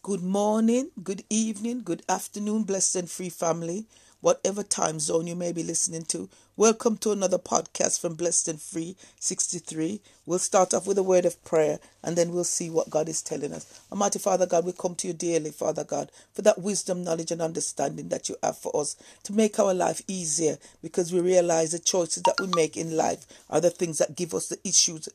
Good morning, good evening, good afternoon, blessed and free family, whatever time zone you may be listening to. Welcome to another podcast from Blessed and Free 63. We'll start off with a word of prayer and then we'll see what God is telling us. Almighty Father God, we come to you dearly, Father God, for that wisdom, knowledge, and understanding that you have for us to make our life easier because we realize the choices that we make in life are the things that give us the issues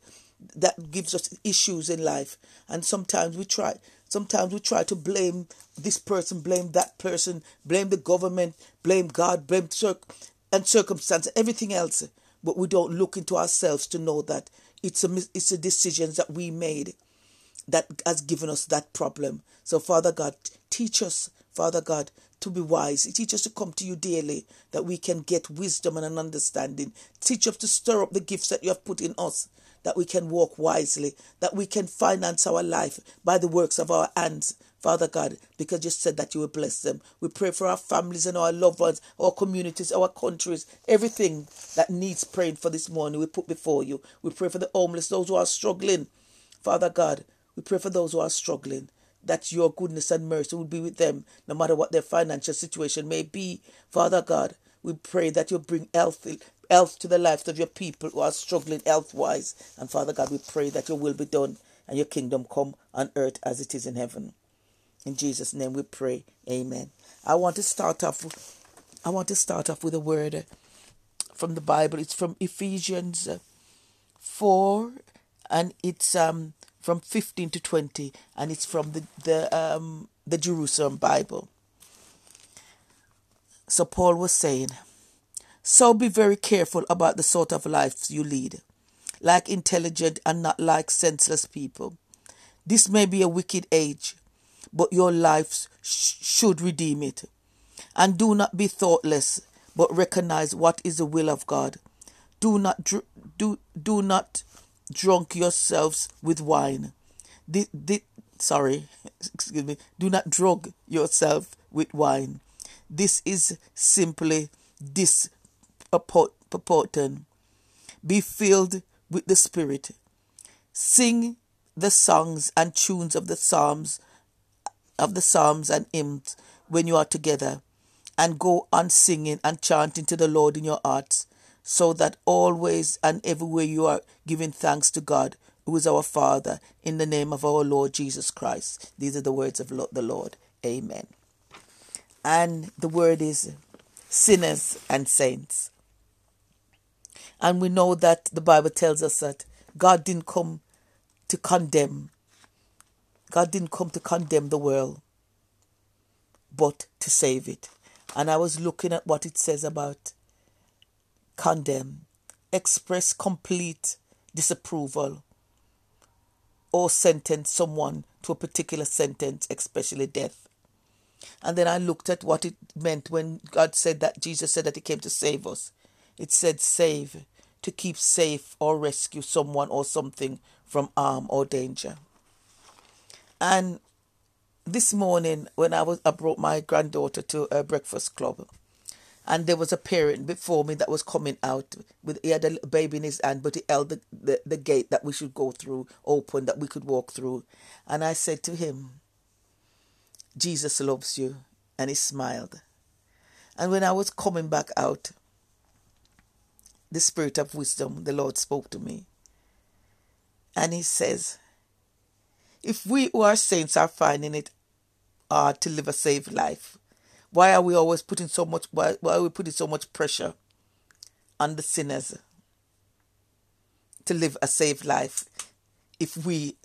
that gives us issues in life. And sometimes we try sometimes we try to blame this person, blame that person, blame the government, blame God, blame circ- and circumstance, everything else. But we don't look into ourselves to know that it's a it's a decisions that we made that has given us that problem. So Father God, teach us, Father God, to be wise. Teach us to come to you daily that we can get wisdom and an understanding. Teach us to stir up the gifts that you have put in us that we can walk wisely, that we can finance our life by the works of our hands. Father God, because you said that you will bless them. We pray for our families and our loved ones, our communities, our countries, everything that needs praying for this morning, we put before you. We pray for the homeless, those who are struggling. Father God, we pray for those who are struggling that your goodness and mercy will be with them no matter what their financial situation may be. Father God, we pray that you bring health, health to the lives of your people who are struggling health wise. And Father God, we pray that your will be done and your kingdom come on earth as it is in heaven. In Jesus' name we pray. Amen. I want to start off I want to start off with a word from the Bible. It's from Ephesians 4 and it's um from 15 to 20 and it's from the the um the Jerusalem Bible. So Paul was saying, so be very careful about the sort of life you lead, like intelligent and not like senseless people. This may be a wicked age, but your lives sh- should redeem it. And do not be thoughtless, but recognize what is the will of God. Do not dr- do do not drunk yourselves with wine. The, the, sorry, excuse me. Do not drug yourself with wine. This is simply purporting. Be filled with the Spirit. Sing the songs and tunes of the psalms of the psalms and hymns when you are together and go on singing and chanting to the Lord in your hearts so that always and everywhere you are giving thanks to God who is our Father in the name of our Lord Jesus Christ. These are the words of the Lord. Amen. And the word is sinners and saints. And we know that the Bible tells us that God didn't come to condemn. God didn't come to condemn the world, but to save it. And I was looking at what it says about condemn, express complete disapproval, or sentence someone to a particular sentence, especially death. And then I looked at what it meant when God said that Jesus said that He came to save us. It said save to keep safe or rescue someone or something from harm or danger. And this morning, when I was, I brought my granddaughter to a breakfast club, and there was a parent before me that was coming out with he had a baby in his hand, but he held the, the, the gate that we should go through open that we could walk through, and I said to him, "Jesus loves you," and he smiled. And when I was coming back out, the spirit of wisdom, the Lord spoke to me. And He says, If we who are saints are finding it hard to live a saved life, why are we always putting so much why, why are we putting so much pressure on the sinners to live a saved life if we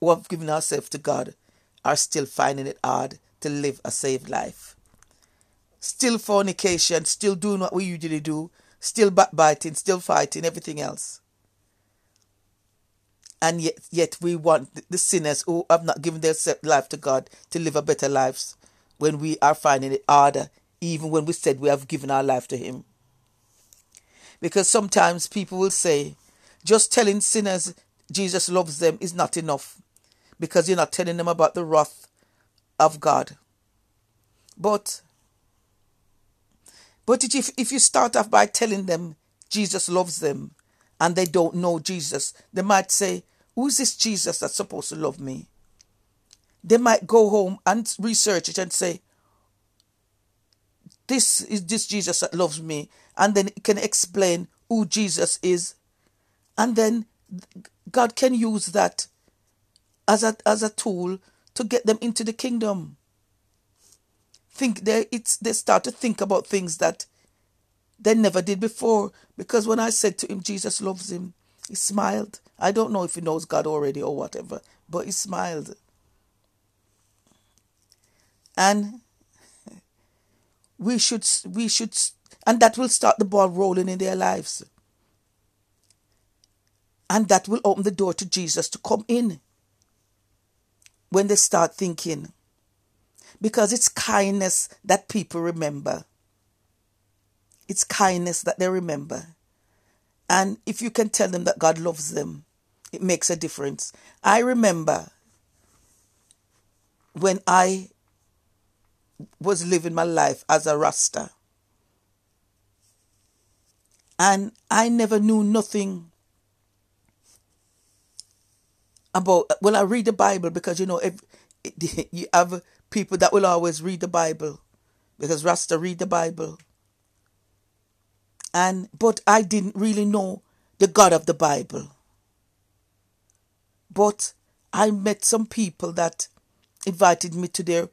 who have given ourselves to God are still finding it hard to live a saved life? Still fornication, still doing what we usually do, still backbiting, still fighting, everything else. And yet, yet we want the sinners who have not given their life to God to live a better lives when we are finding it harder, even when we said we have given our life to Him. Because sometimes people will say, just telling sinners Jesus loves them is not enough because you're not telling them about the wrath of God. But but if, if you start off by telling them Jesus loves them and they don't know Jesus, they might say, Who's this Jesus that's supposed to love me? they might go home and research it and say, This is this Jesus that loves me. And then it can explain who Jesus is. And then God can use that as a as a tool to get them into the kingdom. Think they it's they start to think about things that they never did before. Because when I said to him, Jesus loves him, he smiled. I don't know if he knows God already or whatever, but he smiled. And we should we should and that will start the ball rolling in their lives. And that will open the door to Jesus to come in when they start thinking. Because it's kindness that people remember. It's kindness that they remember. And if you can tell them that God loves them, it makes a difference. I remember when I was living my life as a Rasta. And I never knew nothing about, well, I read the Bible because, you know, if, you have people that will always read the Bible because Rasta read the Bible and but I didn't really know the God of the Bible. But I met some people that invited me to their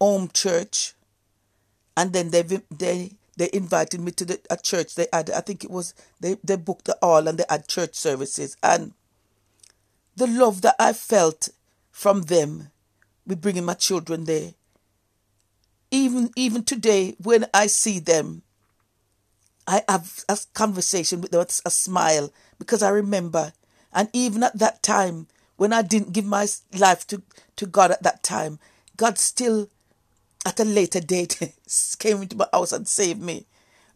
home church, and then they they they invited me to the, a church they had. I think it was they they booked the hall and they had church services, and the love that I felt from them, with bringing my children there. Even even today, when I see them, I have a conversation with them, a smile, because I remember. And even at that time, when I didn't give my life to, to God at that time, God still, at a later date, came into my house and saved me.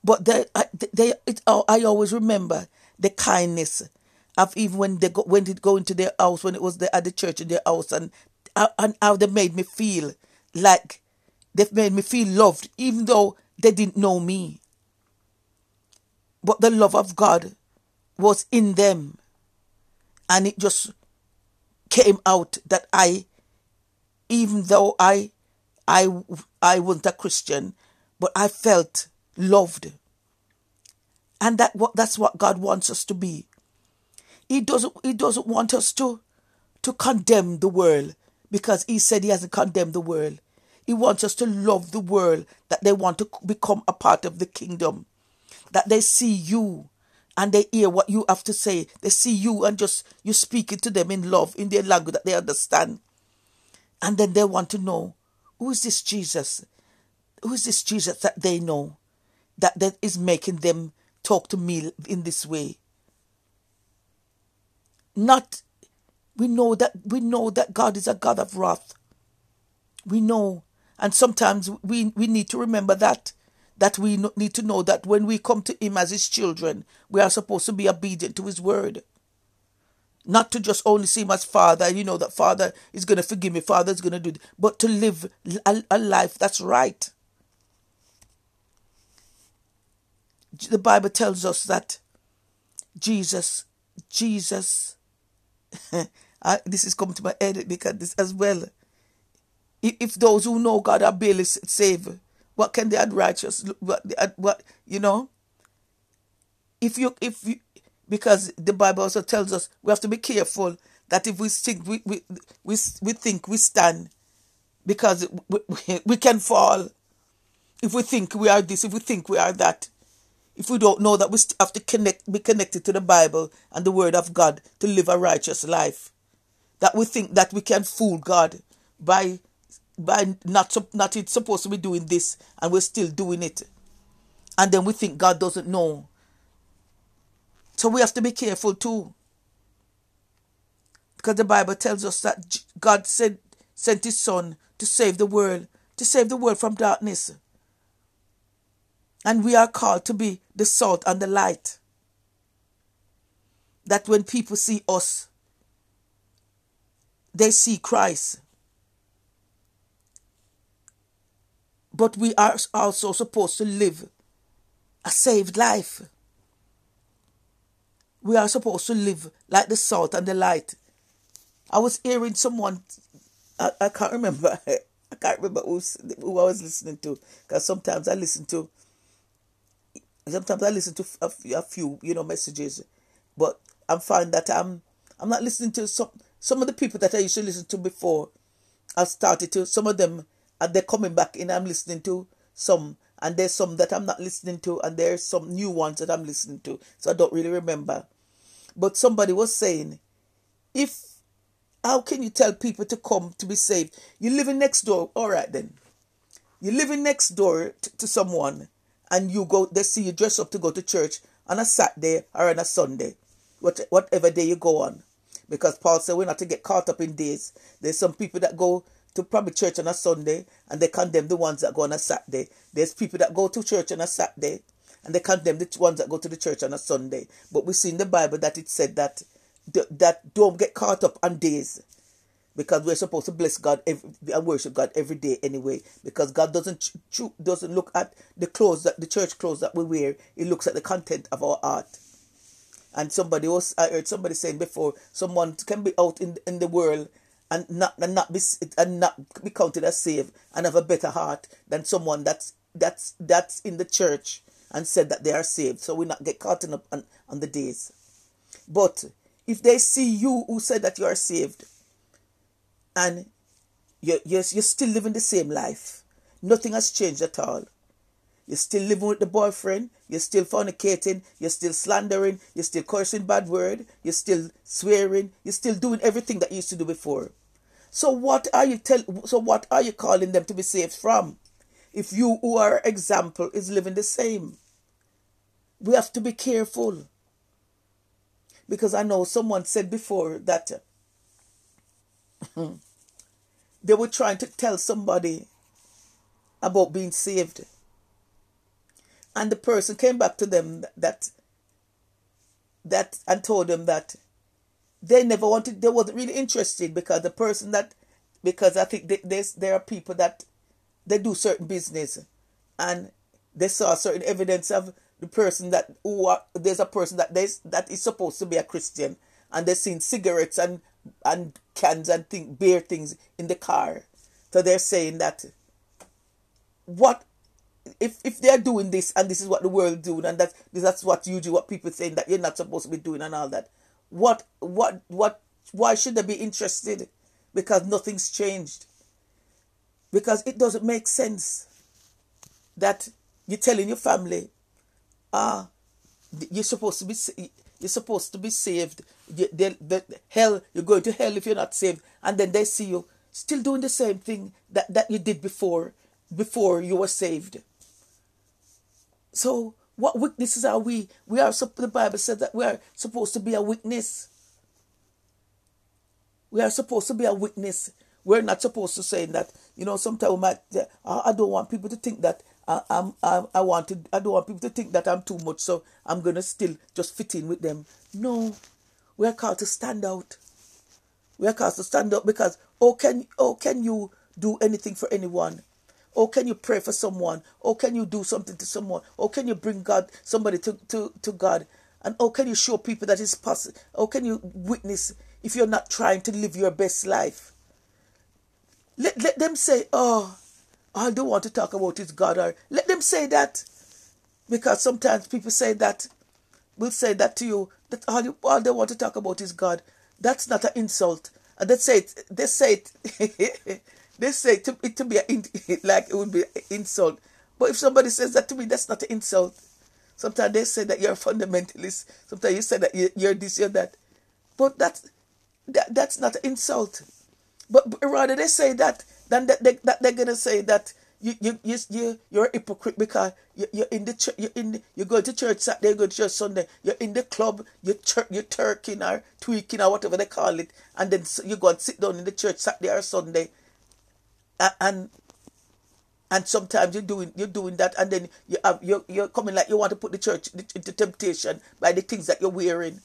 But they, they, it, oh, I always remember the kindness of even when they go, when they go into their house, when it was the, at the church in their house, and, Uh, and how they made me feel like they've made me feel loved, even though they didn't know me but the love of God was in them. And it just came out that I, even though I, I, I wasn't a Christian, but I felt loved. And that what that's what God wants us to be. He doesn't he doesn't want us to to condemn the world because he said he hasn't condemned the world. He wants us to love the world that they want to become a part of the kingdom that they see you and they hear what you have to say. They see you and just you speaking to them in love, in their language that they understand. And then they want to know who is this Jesus? Who is this Jesus that they know that, that is making them talk to me in this way? Not we know that we know that God is a God of wrath. We know. And sometimes we, we need to remember that that we need to know that when we come to Him as His children, we are supposed to be obedient to His word. Not to just only see Him as Father, you know, that Father is going to forgive me, Father is going to do, it, but to live a, a life that's right. The Bible tells us that Jesus, Jesus, This is coming to my head because this as well. If those who know God are barely saved, what can the unrighteous? What, uh, what you know? If you if you because the Bible also tells us we have to be careful that if we think we we we, we think we stand because we, we, we can fall if we think we are this if we think we are that if we don't know that we have to connect be connected to the bible and the word of god to live a righteous life that we think that we can fool god by by not not supposed to be doing this and we're still doing it. And then we think god doesn't know. So we have to be careful too. Because the bible tells us that god sent sent his son to save the world to save the world from darkness. And we are called to be the salt and the light. That when people see us they see christ but we are also supposed to live a saved life. We are supposed to live like the salt and the light. I was hearing someone I, I can't remember. I can't remember who, who I was listening to because sometimes I listen to sometimes I listen to a few, a few, you know, messages, but I'm finding that I'm I'm not listening to some some of the people that I used to listen to before. I started to some of them and they're coming back and I'm listening to some and there's some that I'm not listening to and there's some new ones that I'm listening to. So I don't really remember. But somebody was saying, if how can you tell people to come to be saved? You're living next door. All right then. You're living next door to, to someone and you go they see you dress up to go to church on a Saturday or on a Sunday. What, whatever day you go on. Because Paul said we're not to get caught up in days. There's some people that go to probably church on a Sunday and they condemn the ones that go on a Saturday. There's people that go to church on a Saturday and they condemn the ones that go to the church on a Sunday. But we see in the Bible that it said that that don't get caught up on days because we're supposed to bless God every, and worship God every day anyway. Because God doesn't doesn't look at the clothes that the church clothes that we wear; He looks at the content of our heart. And somebody was I heard somebody saying before, someone can be out in in the world and not and not be and not be counted as saved and have a better heart than someone that's that's that's in the church and said that they are saved. So we not get caught up on, on the days. But if they see you who said that you are saved and you're, you're, you're still living the same life, nothing has changed at all. You're still living with the boyfriend, you're still fornicating, you're still slandering, you're still cursing bad word, you're still swearing, you're still doing everything that you used to do before. So what are you tell so what are you calling them to be saved from? If you who are example is living the same. We have to be careful. Because I know someone said before that they were trying to tell somebody about being saved. And the person came back to them that that and told them that they never wanted they wasn't really interested because the person that because I think there's there are people that they do certain business and they saw certain evidence of the person that who are, there's a person that there's that is supposed to be a Christian and they've seen cigarettes and and cans and thing, beer things in the car. So they're saying that what if if they're doing this and this is what the world doing and that that's what usually what people saying that you're not supposed to be doing and all that. What what what why should they be interested? Because nothing's changed. Because it doesn't make sense that you're telling your family, ah, you're supposed to be you're supposed to be saved. The, the, hell, you're going to hell if you're not saved. And then they see you still doing the same thing that, that you did before, before you were saved. So, what witnesses are we? We are, the Bible says that we are supposed to be a witness. We are supposed to be a witness. We're not supposed to say that, you know, sometimes we might, I don't want people to think that I, I'm, I, I want to, I don't want people to think that I'm too much, so I'm gonna still just fit in with them. No, we're called to stand out. We're called to stand out because oh can oh can you do anything for anyone? Or can you pray for someone? Or can you do something to someone? Or can you bring God somebody to, to, to God? And oh can you show people that it's possible? Or can you witness if you're not trying to live your best life? Let, let them say, Oh, all they want to talk about is God, or let them say that. Because sometimes people say that, will say that to you, that all, you, oh, all they want to talk about is God. That's not an insult. And they say it, they say it, they say to, it to be like it would be an insult. But if somebody says that to me, that's not an insult. Sometimes they say that you're a fundamentalist. Sometimes you say that you're this, you're that. But that's, that, that's not an insult. But, rather they say that then they, they, that they're gonna say that you you you you you're a hypocrite because you you're in the church you're in you go to church Saturday, you go to church Sunday, you're in the club, you're tur- you're turking or tweaking or whatever they call it, and then you go and sit down in the church Saturday or Sunday, and, and sometimes you're doing you're doing that and then you have you're, you're coming like you want to put the church into temptation by the things that you're wearing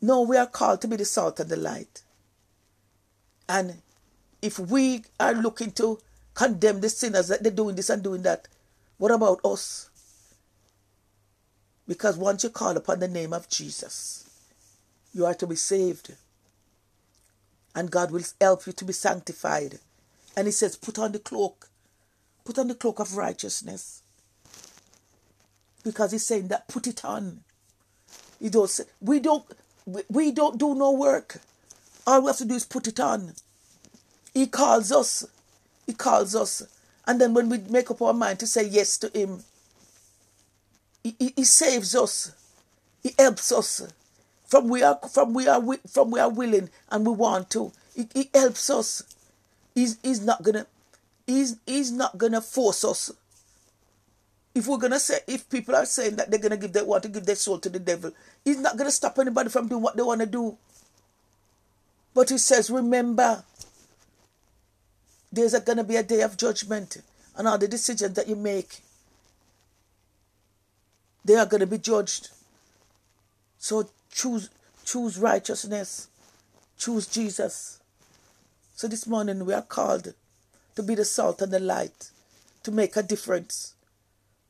no we are called to be the salt and the light and if we are looking to condemn the sinners that they're doing this and doing that, what about us? Because once you call upon the name of Jesus, you are to be saved. And God will help you to be sanctified. And He says, put on the cloak. Put on the cloak of righteousness. Because He's saying that put it on. He don't say, we don't we don't do no work. All we have to do is put it on. He calls us. He calls us. And then when we make up our mind to say yes to Him, He, he, he saves us. He helps us from we are from we are from we are willing and we want to. He, he helps us. He's he's not gonna he's he's not gonna force us. If we're gonna say if people are saying that they're gonna give they want to give their soul to the devil, he's not gonna stop anybody from doing what they want to do. But he says, remember, there's to be a day of judgment, and all the decisions that you make, they are to be judged. So choose choose righteousness, choose Jesus. So this morning we are called to be the salt and the light, to make a difference,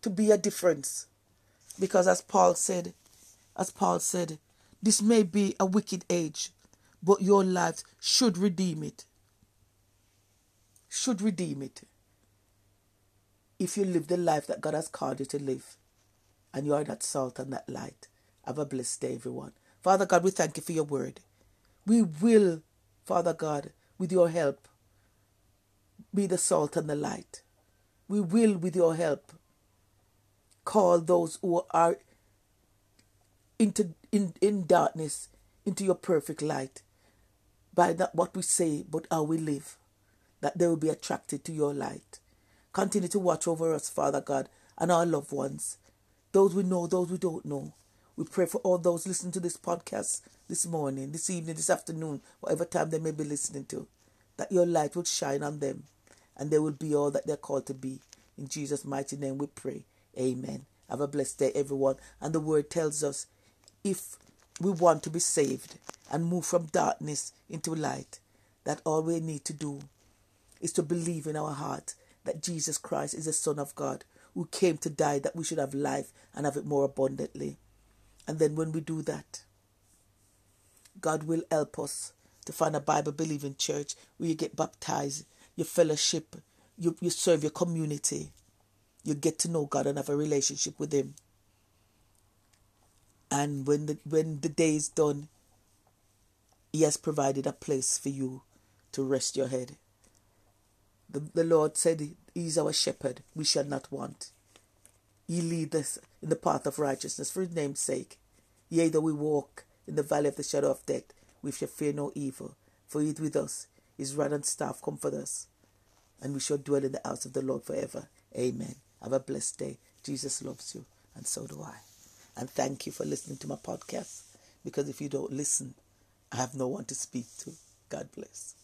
to be a difference. Because as Paul said, as Paul said, this may be a wicked age, but your life should redeem it. Should redeem it. If you live the life that God has called you to live, and you are that salt and that light. Have a blessed day, everyone. Father God, we thank you for your word. We will, Father God, with your help, be the salt and the light. We will, with your help, call those who are into in, in darkness into your perfect light by what we say, but how we live, that they will be attracted to your light. Continue to watch over us, Father God, and our loved ones, those we know, those we don't know. We pray for all those listening to this podcast this morning, this evening, this afternoon, whatever time they may be listening to, that your light will shine on them and they will be all that they're called to be. In Jesus' mighty name we pray. Amen. Have a blessed day, everyone. And the word tells us if we want to be saved and move from darkness into light, that all we need to do is to believe in our heart that Jesus Christ is the Son of God who came to die that we should have life and have it more abundantly. And then when we do that, God will help us to find a Bible believing church where you get baptized, you fellowship, you, you serve your community, you get to know God and have a relationship with Him. And when the when the day is done, He has provided a place for you to rest your head. The, the Lord said He is our shepherd, we shall not want. He lead us in the path of righteousness for his name's sake. Yea, though we walk in the valley of the shadow of death, we shall fear no evil, for he is with us. His rod and staff comfort us. And we shall dwell in the house of the Lord forever. Amen. Have a blessed day. Jesus loves you, and so do I. And thank you for listening to my podcast, because if you don't listen, I have no one to speak to. God bless.